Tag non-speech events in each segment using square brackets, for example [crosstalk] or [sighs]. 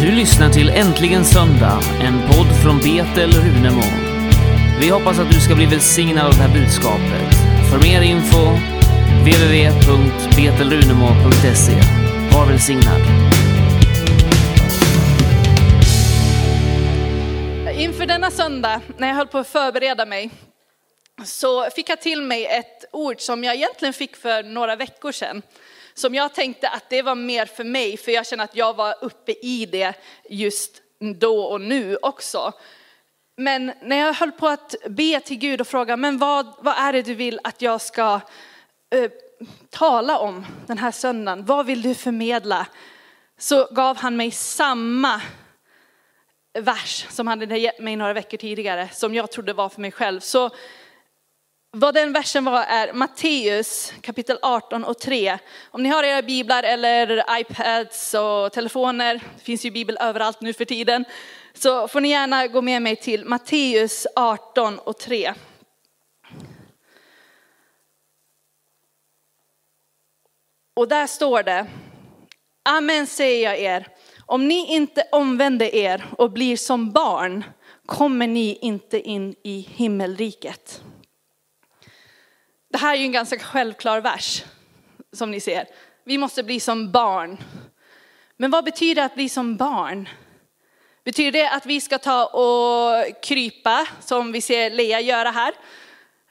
Du lyssnar till Äntligen Söndag, en podd från Betel Runemo. Vi hoppas att du ska bli välsignad av det här budskapet. För mer info, www.betelrunemo.se. Var välsignad. Inför denna söndag, när jag höll på att förbereda mig, så fick jag till mig ett ord som jag egentligen fick för några veckor sedan. Som jag tänkte att det var mer för mig, för jag känner att jag var uppe i det just då och nu också. Men när jag höll på att be till Gud och fråga, men vad, vad är det du vill att jag ska eh, tala om den här söndagen? Vad vill du förmedla? Så gav han mig samma vers som han hade gett mig några veckor tidigare, som jag trodde var för mig själv. Så vad den versen var är Matteus kapitel 18 och 3. Om ni har era biblar eller iPads och telefoner, det finns ju bibel överallt nu för tiden, så får ni gärna gå med mig till Matteus 18 och 3. Och där står det, Amen säger jag er, om ni inte omvänder er och blir som barn kommer ni inte in i himmelriket. Det här är ju en ganska självklar vers, som ni ser. Vi måste bli som barn. Men vad betyder att bli som barn? Betyder det att vi ska ta och krypa, som vi ser Lea göra här?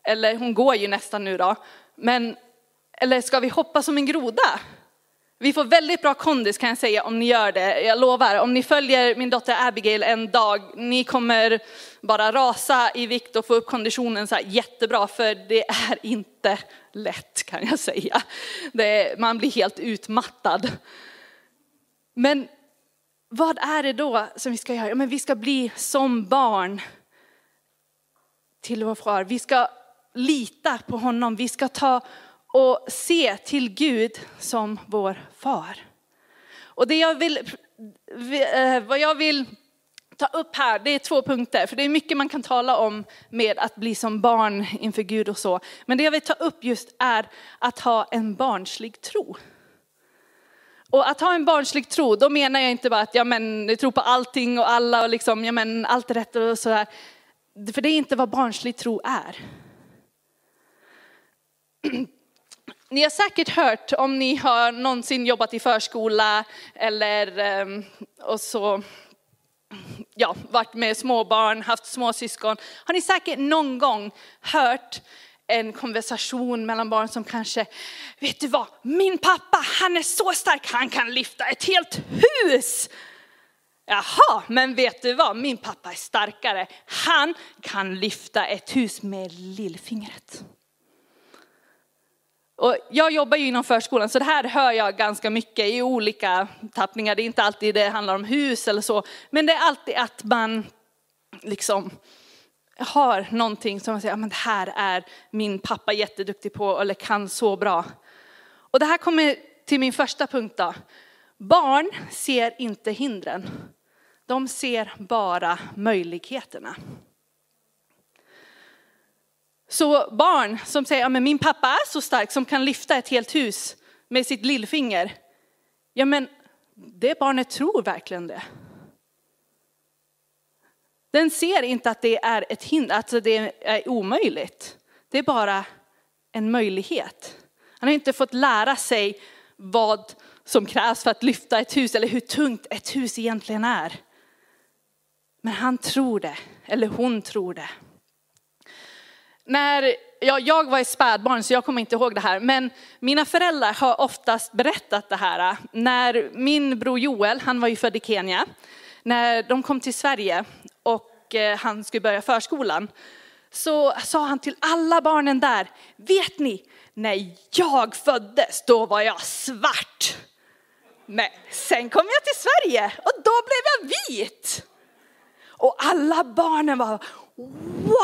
Eller hon går ju nästan nu då. Men, eller ska vi hoppa som en groda? Vi får väldigt bra kondis kan jag säga om ni gör det. Jag lovar, om ni följer min dotter Abigail en dag, ni kommer bara rasa i vikt och få upp konditionen så här jättebra, för det är inte lätt kan jag säga. Det, man blir helt utmattad. Men vad är det då som vi ska göra? Men vi ska bli som barn till vår far. Vi ska lita på honom. Vi ska ta och se till Gud som vår far. Och det jag vill, eh, vad jag vill ta upp här, det är två punkter. För det är mycket man kan tala om med att bli som barn inför Gud och så. Men det jag vill ta upp just är att ha en barnslig tro. Och att ha en barnslig tro, då menar jag inte bara att ja, men, jag tror på allting och alla och liksom, ja, men, allt är rätt och sådär. För det är inte vad barnslig tro är. Ni har säkert hört om ni har någonsin jobbat i förskola eller ehm, och så, ja, varit med småbarn, haft småsyskon. Har ni säkert någon gång hört en konversation mellan barn som kanske, vet du vad, min pappa han är så stark, han kan lyfta ett helt hus. Jaha, men vet du vad, min pappa är starkare, han kan lyfta ett hus med lillfingret. Och jag jobbar ju inom förskolan så det här hör jag ganska mycket i olika tappningar. Det är inte alltid det handlar om hus eller så, men det är alltid att man liksom har någonting som man säger, men det här är min pappa jätteduktig på eller kan så bra. Och det här kommer till min första punkt då. Barn ser inte hindren. De ser bara möjligheterna. Så barn som säger, ja men min pappa är så stark som kan lyfta ett helt hus med sitt lillfinger. Ja men det barnet tror verkligen det. Den ser inte att det är ett hinder, att det är omöjligt. Det är bara en möjlighet. Han har inte fått lära sig vad som krävs för att lyfta ett hus eller hur tungt ett hus egentligen är. Men han tror det, eller hon tror det när ja, jag var ett spädbarn så jag kommer inte ihåg det här, men mina föräldrar har oftast berättat det här. Äh, när min bror Joel, han var ju född i Kenya, när de kom till Sverige och äh, han skulle börja förskolan, så sa han till alla barnen där, vet ni, när jag föddes då var jag svart. Men sen kom jag till Sverige och då blev jag vit. Och alla barnen var, wow,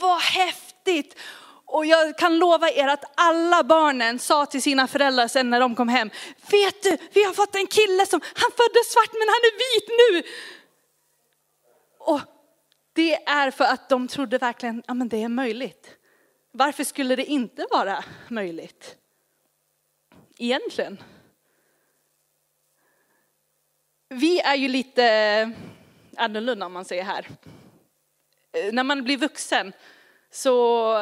vad häftigt. Och jag kan lova er att alla barnen sa till sina föräldrar sen när de kom hem, vet du, vi har fått en kille som, han föddes svart men han är vit nu. Och det är för att de trodde verkligen, ja men det är möjligt. Varför skulle det inte vara möjligt? Egentligen. vi är ju lite annorlunda om man säger här. Eh, när man blir vuxen så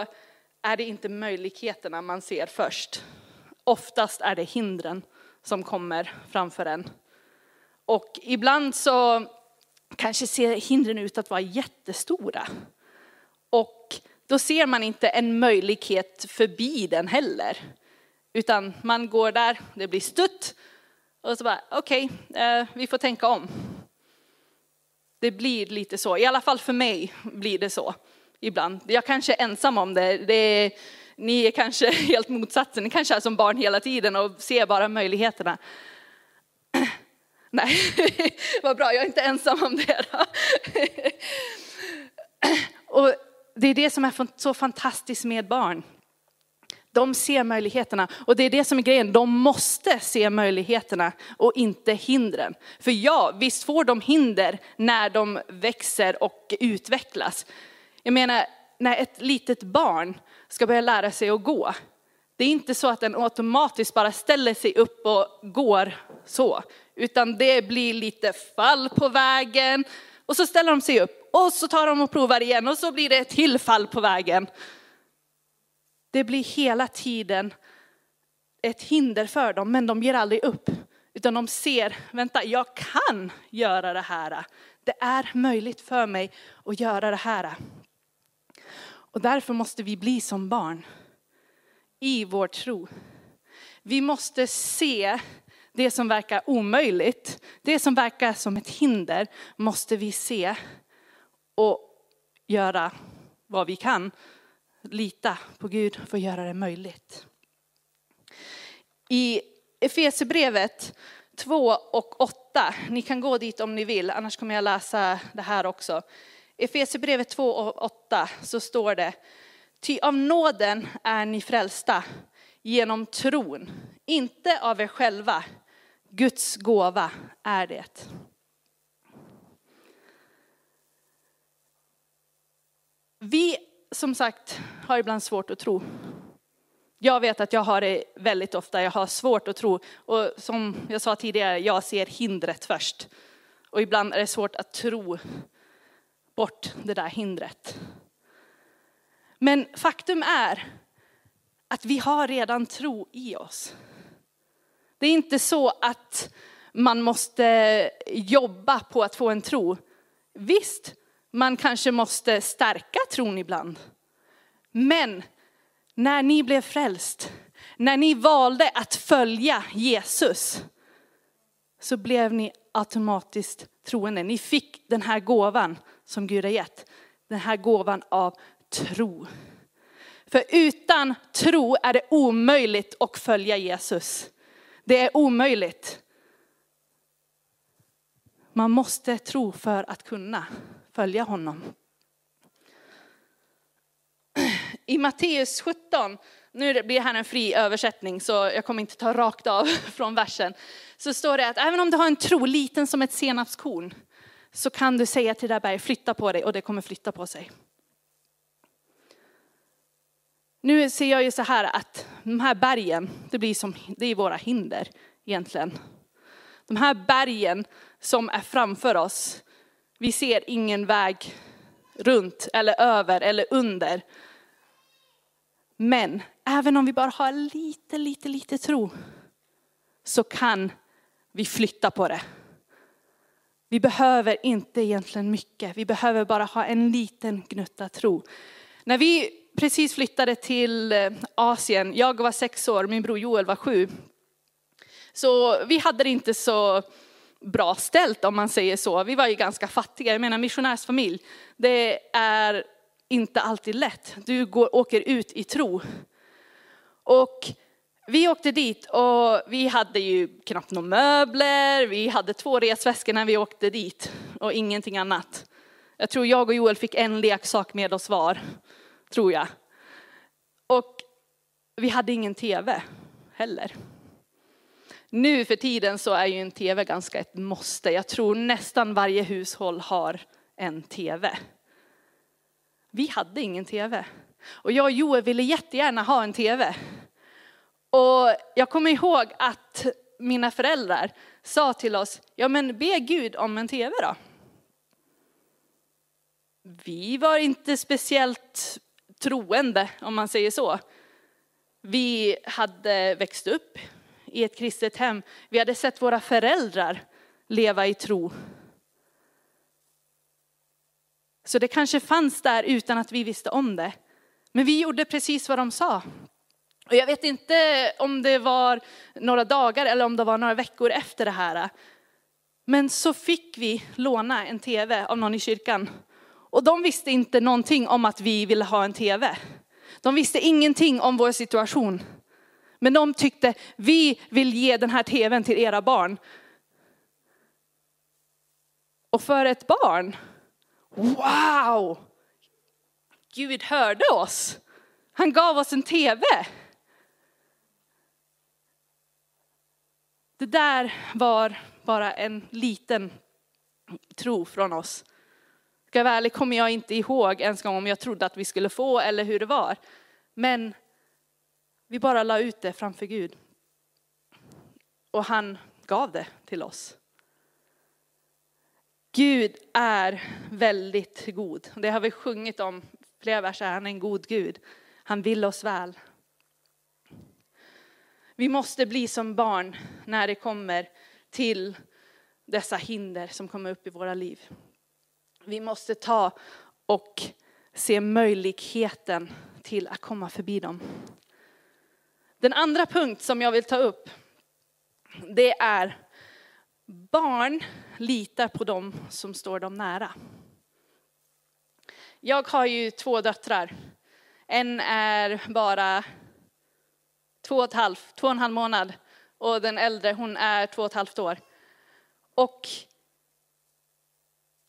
är det inte möjligheterna man ser först. Oftast är det hindren som kommer framför en. Och ibland så kanske ser hindren ut att vara jättestora. Och då ser man inte en möjlighet förbi den heller. Utan man går där, det blir stutt och så bara okej, okay, vi får tänka om. Det blir lite så, i alla fall för mig blir det så ibland. Jag kanske är ensam om det. det är, ni är kanske [laughs] helt motsatsen, ni kanske är som barn hela tiden och ser bara möjligheterna. [clears throat] Nej, [laughs] vad bra, jag är inte ensam om det. Då. [clears throat] Och det är det som är så fantastiskt med barn. De ser möjligheterna och det är det som är grejen. De måste se möjligheterna och inte hindren. För ja, visst får de hinder när de växer och utvecklas. Jag menar, när ett litet barn ska börja lära sig att gå. Det är inte så att den automatiskt bara ställer sig upp och går så. Utan det blir lite fall på vägen och så ställer de sig upp och så tar de och provar igen och så blir det ett till fall på vägen. Det blir hela tiden ett hinder för dem, men de ger aldrig upp. Utan de ser, vänta, jag kan göra det här. Det är möjligt för mig att göra det här. Och därför måste vi bli som barn i vår tro. Vi måste se det som verkar omöjligt, det som verkar som ett hinder, måste vi se och göra vad vi kan. Lita på Gud för att göra det möjligt. I Efesierbrevet 2 och 8, ni kan gå dit om ni vill, annars kommer jag läsa det här också. Efesierbrevet 2 och 8 så står det, ty av nåden är ni frälsta genom tron, inte av er själva. Guds gåva är det. Vi som sagt har ibland svårt att tro. Jag vet att jag har det väldigt ofta, jag har svårt att tro. Och som jag sa tidigare, jag ser hindret först. Och ibland är det svårt att tro bort det där hindret. Men faktum är att vi har redan tro i oss. Det är inte så att man måste jobba på att få en tro. Visst, man kanske måste stärka tron ibland. Men när ni blev frälst, när ni valde att följa Jesus, så blev ni automatiskt troende. Ni fick den här gåvan som Gud har gett. Den här gåvan av tro. För utan tro är det omöjligt att följa Jesus. Det är omöjligt. Man måste tro för att kunna följa honom. I Matteus 17, nu blir det här en fri översättning så jag kommer inte ta rakt av [laughs] från versen. Så står det att även om du har en tro liten som ett senapskorn så kan du säga till det här berget, flytta på dig och det kommer flytta på sig. Nu ser jag ju så här att de här bergen, det blir som, det är våra hinder egentligen. De här bergen som är framför oss, vi ser ingen väg runt eller över eller under. Men även om vi bara har lite, lite, lite tro så kan vi flytta på det. Vi behöver inte egentligen mycket, vi behöver bara ha en liten gnutta tro. När vi precis flyttade till eh, Asien, jag var sex år, min bror Joel var sju. Så vi hade det inte så bra ställt om man säger så. Vi var ju ganska fattiga, jag menar missionärsfamilj. Det är inte alltid lätt. Du går, åker ut i tro. Och vi åkte dit och vi hade ju knappt några möbler, vi hade två resväskor när vi åkte dit och ingenting annat. Jag tror jag och Joel fick en leksak med oss var, tror jag. Och vi hade ingen tv heller. Nu för tiden så är ju en tv ganska ett måste. Jag tror nästan varje hushåll har en tv. Vi hade ingen tv. Och jag och Joel ville jättegärna ha en tv. Och jag kommer ihåg att mina föräldrar sa till oss, ja men be Gud om en tv då. Vi var inte speciellt troende om man säger så. Vi hade växt upp i ett kristet hem. Vi hade sett våra föräldrar leva i tro. Så det kanske fanns där utan att vi visste om det. Men vi gjorde precis vad de sa. Och jag vet inte om det var några dagar eller om det var några veckor efter det här. Men så fick vi låna en tv av någon i kyrkan. Och de visste inte någonting om att vi ville ha en tv. De visste ingenting om vår situation. Men de tyckte, vi vill ge den här tvn till era barn. Och för ett barn, wow! Gud hörde oss. Han gav oss en tv. Det där var bara en liten tro från oss. Ska jag vara ärlig kommer jag inte ihåg ens om jag trodde att vi skulle få eller hur det var. Men vi bara la ut det framför Gud. Och han gav det till oss. Gud är väldigt god. Det har vi sjungit om flera verser. Han är en god Gud. Han vill oss väl. Vi måste bli som barn när det kommer till dessa hinder som kommer upp i våra liv. Vi måste ta och se möjligheten till att komma förbi dem. Den andra punkt som jag vill ta upp, det är barn litar på dem som står dem nära. Jag har ju två döttrar. En är bara två och, ett halv, två och en halv månad och den äldre hon är två och ett halvt år. Och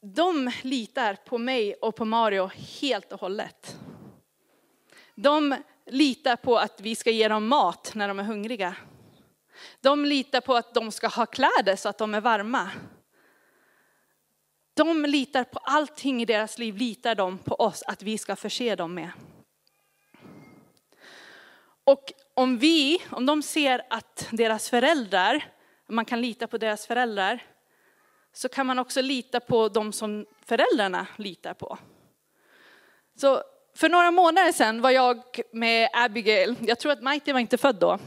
de litar på mig och på Mario helt och hållet. De litar på att vi ska ge dem mat när de är hungriga. De litar på att de ska ha kläder så att de är varma. De litar på allting i deras liv, litar de på oss att vi ska förse dem med. Och om vi, om de ser att deras föräldrar, man kan lita på deras föräldrar, så kan man också lita på de som föräldrarna litar på. Så för några månader sedan var jag med Abigail, jag tror att Mighty var inte född då,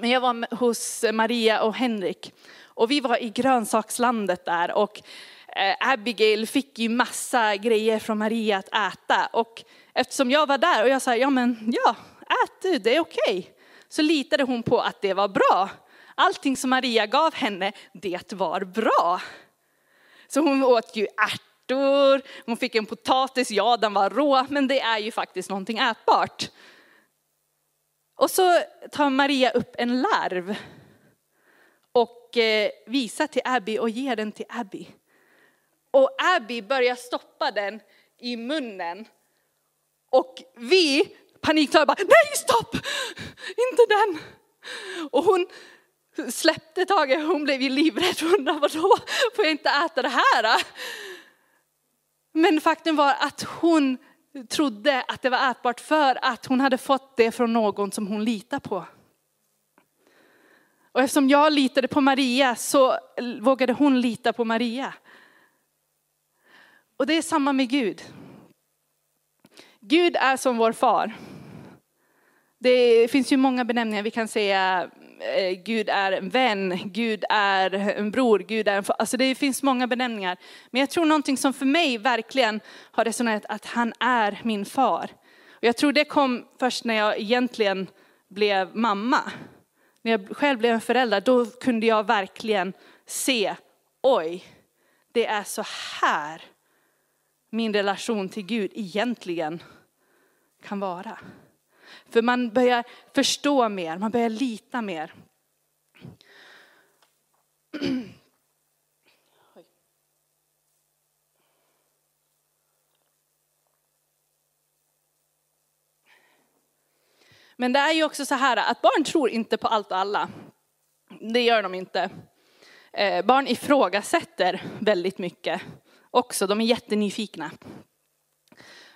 men jag var hos Maria och Henrik. Och vi var i grönsakslandet där och eh, Abigail fick ju massa grejer från Maria att äta. Och eftersom jag var där och jag sa, ja men ja, ät du, det är okej. Okay. Så litade hon på att det var bra. Allting som Maria gav henne, det var bra. Så hon åt ju ärtor, hon fick en potatis, ja den var rå, men det är ju faktiskt någonting ätbart. Och så tar Maria upp en larv och eh, visar till Abby och ger den till Abby. Och Abby börjar stoppa den i munnen. Och vi paniktar bara, nej stopp, inte den. Och hon släppte taget, hon blev ju livrädd, hon vadå, får jag inte äta det här? Men faktum var att hon trodde att det var ätbart för att hon hade fått det från någon som hon litar på. Och eftersom jag litade på Maria så vågade hon lita på Maria. Och det är samma med Gud. Gud är som vår far. Det finns ju många benämningar. Vi kan säga eh, Gud är en vän, Gud är en bror, Gud är en far. Alltså det finns många benämningar. Men jag tror någonting som för mig verkligen har resonerat att han är min far. Och jag tror det kom först när jag egentligen blev mamma. När jag själv blev en förälder, då kunde jag verkligen se, oj, det är så här min relation till Gud egentligen kan vara. För man börjar förstå mer, man börjar lita mer. Men det är ju också så här att barn tror inte på allt och alla. Det gör de inte. Eh, barn ifrågasätter väldigt mycket också, de är jättenyfikna.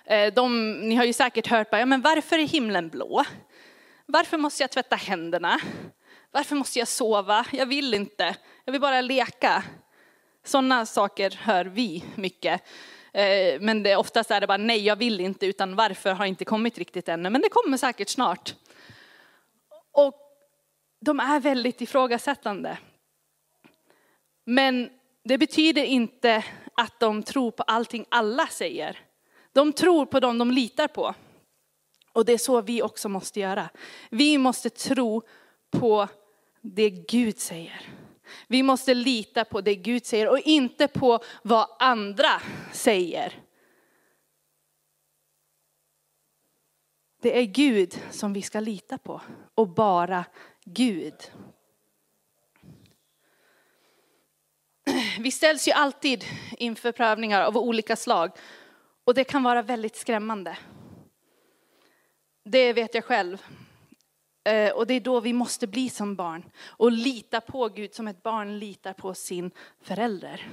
Eh, de, ni har ju säkert hört, bara, ja, men varför är himlen blå? Varför måste jag tvätta händerna? Varför måste jag sova? Jag vill inte. Jag vill bara leka. Sådana saker hör vi mycket. Eh, men det, oftast är det bara nej, jag vill inte, utan varför har inte kommit riktigt ännu. Men det kommer säkert snart. Och de är väldigt ifrågasättande. Men det betyder inte att de tror på allting alla säger. De tror på dem de litar på. Och det är så vi också måste göra. Vi måste tro på det Gud säger. Vi måste lita på det Gud säger och inte på vad andra säger. Det är Gud som vi ska lita på och bara Gud. Vi ställs ju alltid inför prövningar av olika slag och det kan vara väldigt skrämmande. Det vet jag själv. Eh, och det är då vi måste bli som barn och lita på Gud som ett barn litar på sin förälder.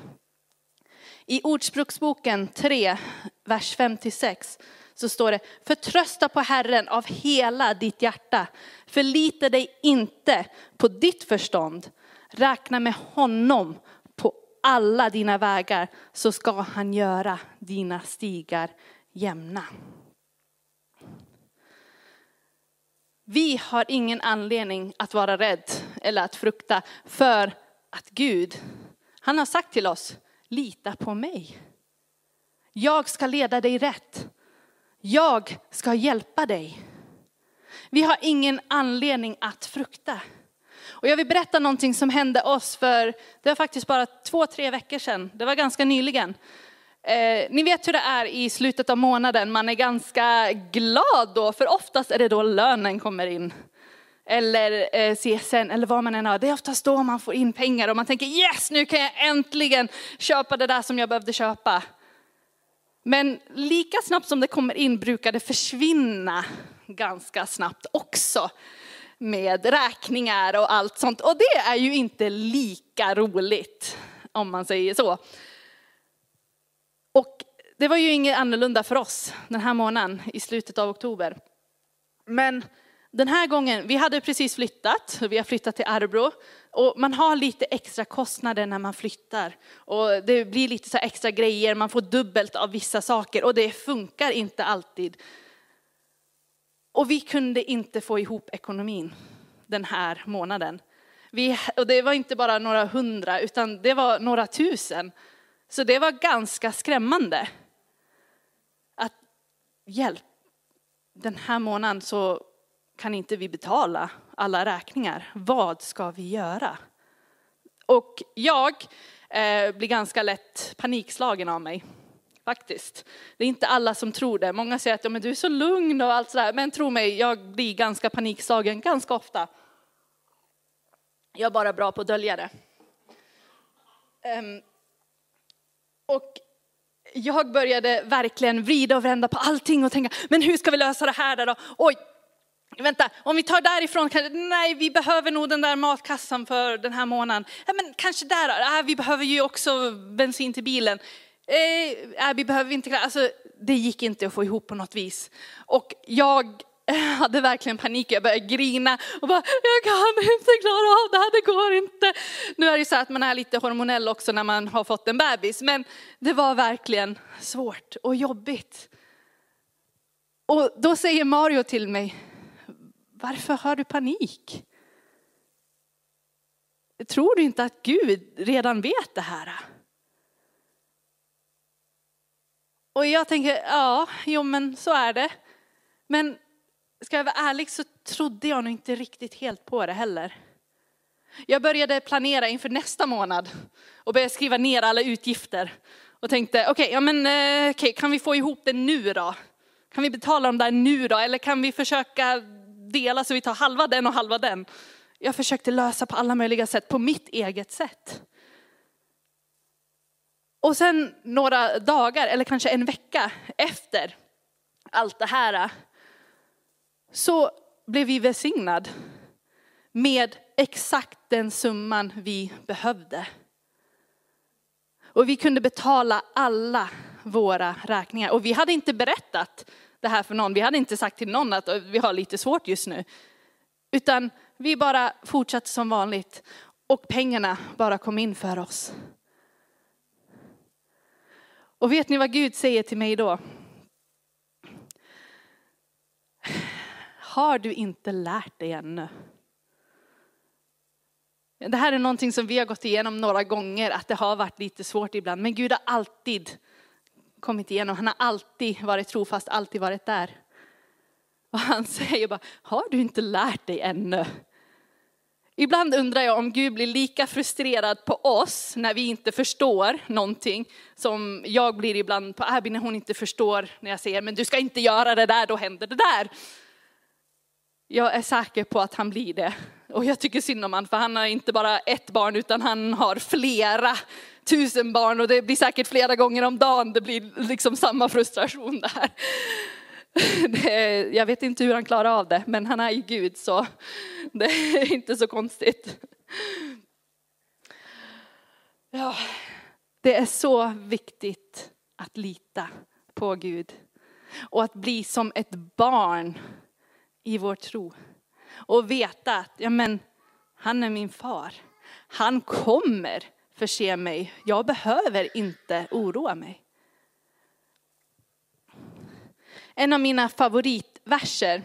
I Ordspråksboken 3, vers 5-6 så står det, förtrösta på Herren av hela ditt hjärta. Förlita dig inte på ditt förstånd. Räkna med honom alla dina vägar så ska han göra dina stigar jämna. Vi har ingen anledning att vara rädd eller att frukta för att Gud, han har sagt till oss, lita på mig. Jag ska leda dig rätt. Jag ska hjälpa dig. Vi har ingen anledning att frukta. Och jag vill berätta någonting som hände oss för, det var faktiskt bara två, tre veckor sedan. Det var ganska nyligen. Eh, ni vet hur det är i slutet av månaden, man är ganska glad då, för oftast är det då lönen kommer in. Eller eh, CSN, eller vad man än har. Det är oftast då man får in pengar och man tänker yes, nu kan jag äntligen köpa det där som jag behövde köpa. Men lika snabbt som det kommer in brukar det försvinna ganska snabbt också med räkningar och allt sånt. Och det är ju inte lika roligt om man säger så. Och det var ju inget annorlunda för oss den här månaden i slutet av oktober. Men den här gången, vi hade precis flyttat, vi har flyttat till Arbro och man har lite extra kostnader när man flyttar. Och det blir lite så extra grejer, man får dubbelt av vissa saker och det funkar inte alltid. Och vi kunde inte få ihop ekonomin den här månaden. Vi, och det var inte bara några hundra utan det var några tusen. Så det var ganska skrämmande. Att hjälp, den här månaden så kan inte vi betala alla räkningar. Vad ska vi göra? Och jag eh, blir ganska lätt panikslagen av mig. Faktiskt. Det är inte alla som tror det. Många säger att ja, men du är så lugn och allt sådär. Men tro mig, jag blir ganska panikslagen ganska ofta. Jag är bara bra på att dölja det. Um, och jag började verkligen vrida och vända på allting och tänka, men hur ska vi lösa det här då? Oj, vänta, om vi tar därifrån, nej vi behöver nog den där matkassan för den här månaden. Ja, men kanske där, äh, vi behöver ju också bensin till bilen. Eh, äh, vi behöver inte, alltså det gick inte att få ihop på något vis. Och jag [laughs] hade verkligen panik, jag började grina och bara, jag kan inte klara av det här, det går inte. Nu är det så att man är lite hormonell också när man har fått en bebis, men det var verkligen svårt och jobbigt. Och då säger Mario till mig, varför har du panik? Tror du inte att Gud redan vet det här? Och jag tänker, ja, jo men så är det. Men ska jag vara ärlig så trodde jag nog inte riktigt helt på det heller. Jag började planera inför nästa månad och började skriva ner alla utgifter. Och tänkte, okej, okay, ja men eh, okej, okay, kan vi få ihop det nu då? Kan vi betala dem där nu då? Eller kan vi försöka dela så vi tar halva den och halva den? Jag försökte lösa på alla möjliga sätt, på mitt eget sätt. Och sen några dagar, eller kanske en vecka efter allt det här, så blev vi välsignad med exakt den summan vi behövde. Och vi kunde betala alla våra räkningar. Och vi hade inte berättat det här för någon. Vi hade inte sagt till någon att vi har lite svårt just nu. Utan Vi bara fortsatte som vanligt och pengarna bara kom in för oss. Och vet ni vad Gud säger till mig då? Har du inte lärt dig ännu? Det här är någonting som vi har gått igenom några gånger, att det har varit lite svårt ibland. Men Gud har alltid kommit igenom. Han har alltid varit trofast, alltid varit där. Och han [laughs] säger bara, har du inte lärt dig ännu? Ibland undrar jag om Gud blir lika frustrerad på oss när vi inte förstår någonting som jag blir ibland på Abby när hon inte förstår när jag säger, men du ska inte göra det där, då händer det där. Jag är säker på att han blir det. Och jag tycker synd om honom, för han har inte bara ett barn, utan han har flera tusen barn. Och det blir säkert flera gånger om dagen, det blir liksom samma frustration där. [laughs] Jag vet inte hur han klarar av det, men han är ju Gud, så [laughs] det är inte så konstigt. Ja, det är så viktigt att lita på Gud och att bli som ett barn i vår tro. Och veta att ja, men, han är min far. Han kommer förse mig. Jag behöver inte oroa mig. En av mina favoritverser,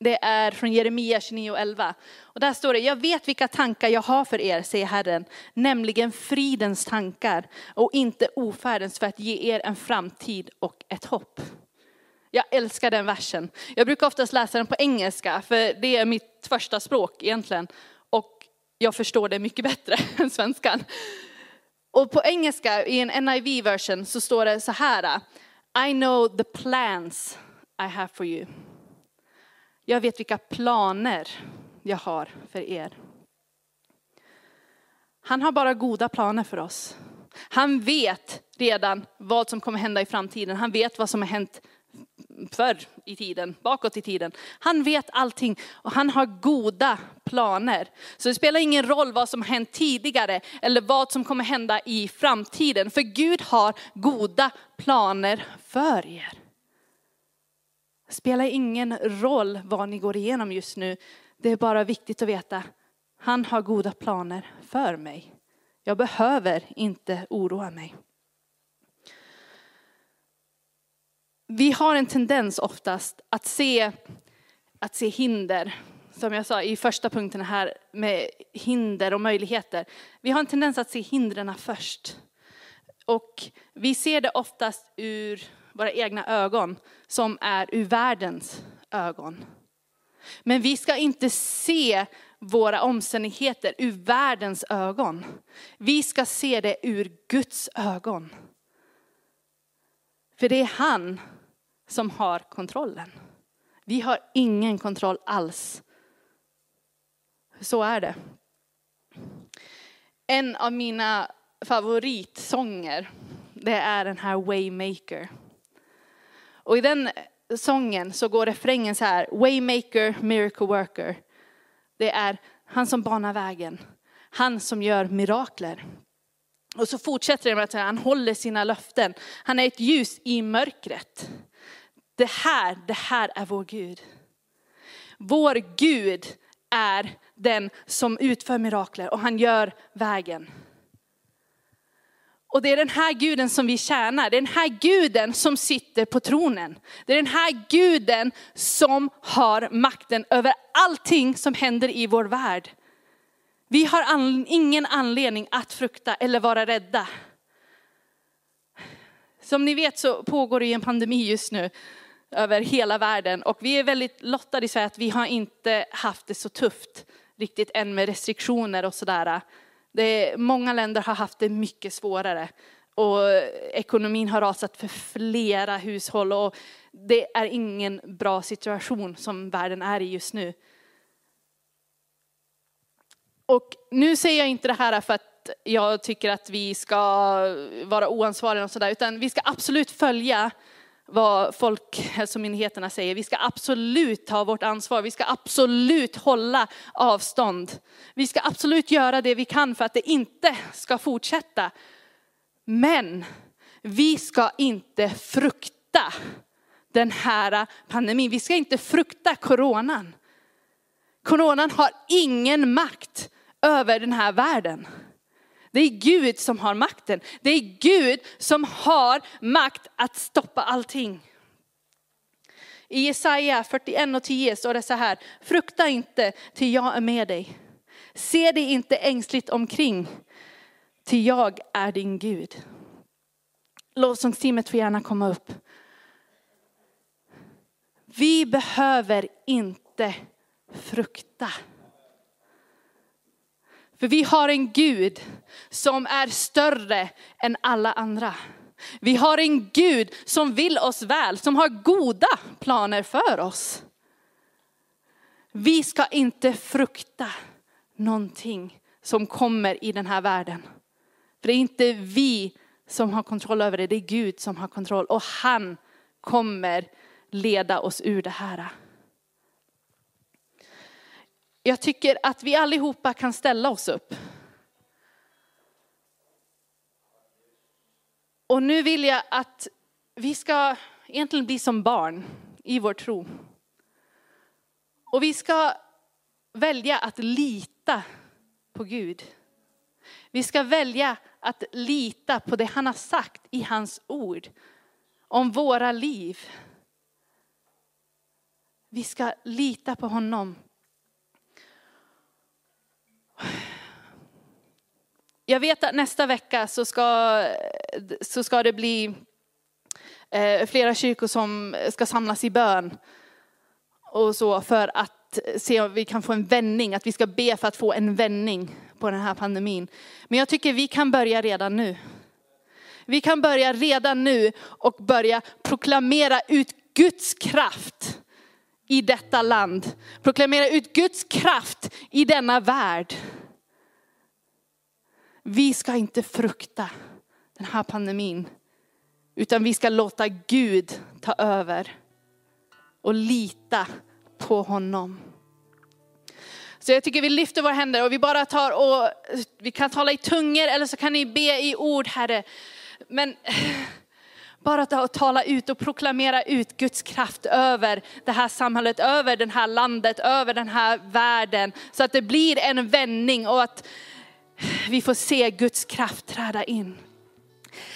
det är från Jeremia 29 och 11. Och där står det, jag vet vilka tankar jag har för er, säger Herren, nämligen fridens tankar och inte ofärdens för att ge er en framtid och ett hopp. Jag älskar den versen. Jag brukar oftast läsa den på engelska, för det är mitt första språk egentligen. Och jag förstår det mycket bättre [laughs] än svenskan. Och på engelska, i en NIV version, så står det så här. I know the plans i have for you. Jag vet vilka planer jag har för er. Han har bara goda planer för oss. Han vet redan vad som kommer hända i framtiden. Han vet vad som har hänt förr i tiden, bakåt i tiden. Han vet allting och han har goda planer. Så det spelar ingen roll vad som har hänt tidigare eller vad som kommer hända i framtiden. För Gud har goda planer för er. Spelar ingen roll vad ni går igenom just nu. Det är bara viktigt att veta, han har goda planer för mig. Jag behöver inte oroa mig. Vi har en tendens oftast att se, att se hinder, som jag sa i första punkten här med hinder och möjligheter. Vi har en tendens att se hindren först. Och vi ser det oftast ur våra egna ögon, som är ur världens ögon. Men vi ska inte se våra omständigheter ur världens ögon. Vi ska se det ur Guds ögon. För det är han som har kontrollen. Vi har ingen kontroll alls. Så är det. En av mina favoritsånger, det är den här Waymaker. Och i den sången så går refrängen så här, Waymaker, miracle worker. Det är han som banar vägen, han som gör mirakler. Och så fortsätter det med att han håller sina löften. Han är ett ljus i mörkret. Det här, det här är vår Gud. Vår Gud är den som utför mirakler och han gör vägen. Och det är den här guden som vi tjänar. Det är den här guden som sitter på tronen. Det är den här guden som har makten över allting som händer i vår värld. Vi har ingen anledning att frukta eller vara rädda. Som ni vet så pågår det en pandemi just nu över hela världen. Och vi är väldigt lottade i Sverige att vi har inte haft det så tufft riktigt än med restriktioner och sådär många länder har haft det mycket svårare. Och ekonomin har rasat för flera hushåll och det är ingen bra situation som världen är i just nu. Och nu säger jag inte det här för att jag tycker att vi ska vara oansvariga och sådär, utan vi ska absolut följa vad Folkhälsomyndigheterna alltså säger. Vi ska absolut ta vårt ansvar. Vi ska absolut hålla avstånd. Vi ska absolut göra det vi kan för att det inte ska fortsätta. Men vi ska inte frukta den här pandemin. Vi ska inte frukta coronan. Coronan har ingen makt över den här världen. Det är Gud som har makten. Det är Gud som har makt att stoppa allting. I Jesaja 41 och 10 står det så här, frukta inte till jag är med dig. Se dig inte ängsligt omkring, till jag är din Gud. Lovsångsteamet får gärna komma upp. Vi behöver inte frukta. För vi har en Gud som är större än alla andra. Vi har en Gud som vill oss väl, som har goda planer för oss. Vi ska inte frukta någonting som kommer i den här världen. För det är inte vi som har kontroll över det, det är Gud som har kontroll. Och han kommer leda oss ur det här. Jag tycker att vi allihopa kan ställa oss upp. Och nu vill jag att vi ska egentligen bli som barn i vår tro. Och vi ska välja att lita på Gud. Vi ska välja att lita på det han har sagt i hans ord om våra liv. Vi ska lita på honom. Jag vet att nästa vecka så ska, så ska det bli eh, flera kyrkor som ska samlas i bön. Och så för att se om vi kan få en vändning, att vi ska be för att få en vändning på den här pandemin. Men jag tycker vi kan börja redan nu. Vi kan börja redan nu och börja proklamera ut Guds kraft i detta land. Proklamera ut Guds kraft i denna värld. Vi ska inte frukta den här pandemin, utan vi ska låta Gud ta över och lita på honom. Så jag tycker vi lyfter våra händer och vi bara tar och vi kan tala i tungor eller så kan ni be i ord Herre. Men [sighs] bara ta och tala ut och proklamera ut Guds kraft över det här samhället, över det här landet, över den här världen. Så att det blir en vändning och att vi får se Guds kraft träda in.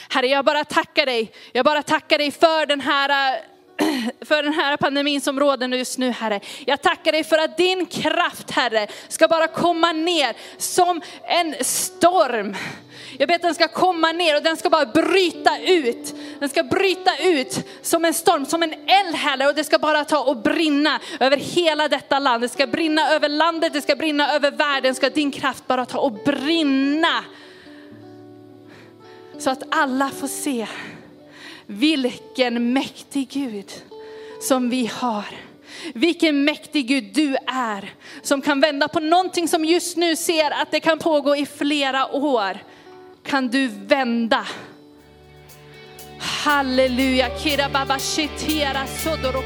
Herre, jag bara tackar dig. Jag bara tackar dig för den här eh, [clears throat] för den här pandemin som råder just nu Herre. Jag tackar dig för att din kraft Herre ska bara komma ner som en storm. Jag ber att den ska komma ner och den ska bara bryta ut. Den ska bryta ut som en storm, som en eld Herre och det ska bara ta och brinna över hela detta land. Det ska brinna över landet, det ska brinna över världen. Ska din kraft bara ta och brinna. Så att alla får se vilken mäktig Gud som vi har. Vilken mäktig Gud du är som kan vända på någonting som just nu ser att det kan pågå i flera år. Kan du vända? Halleluja. Kira baba shitera sodoro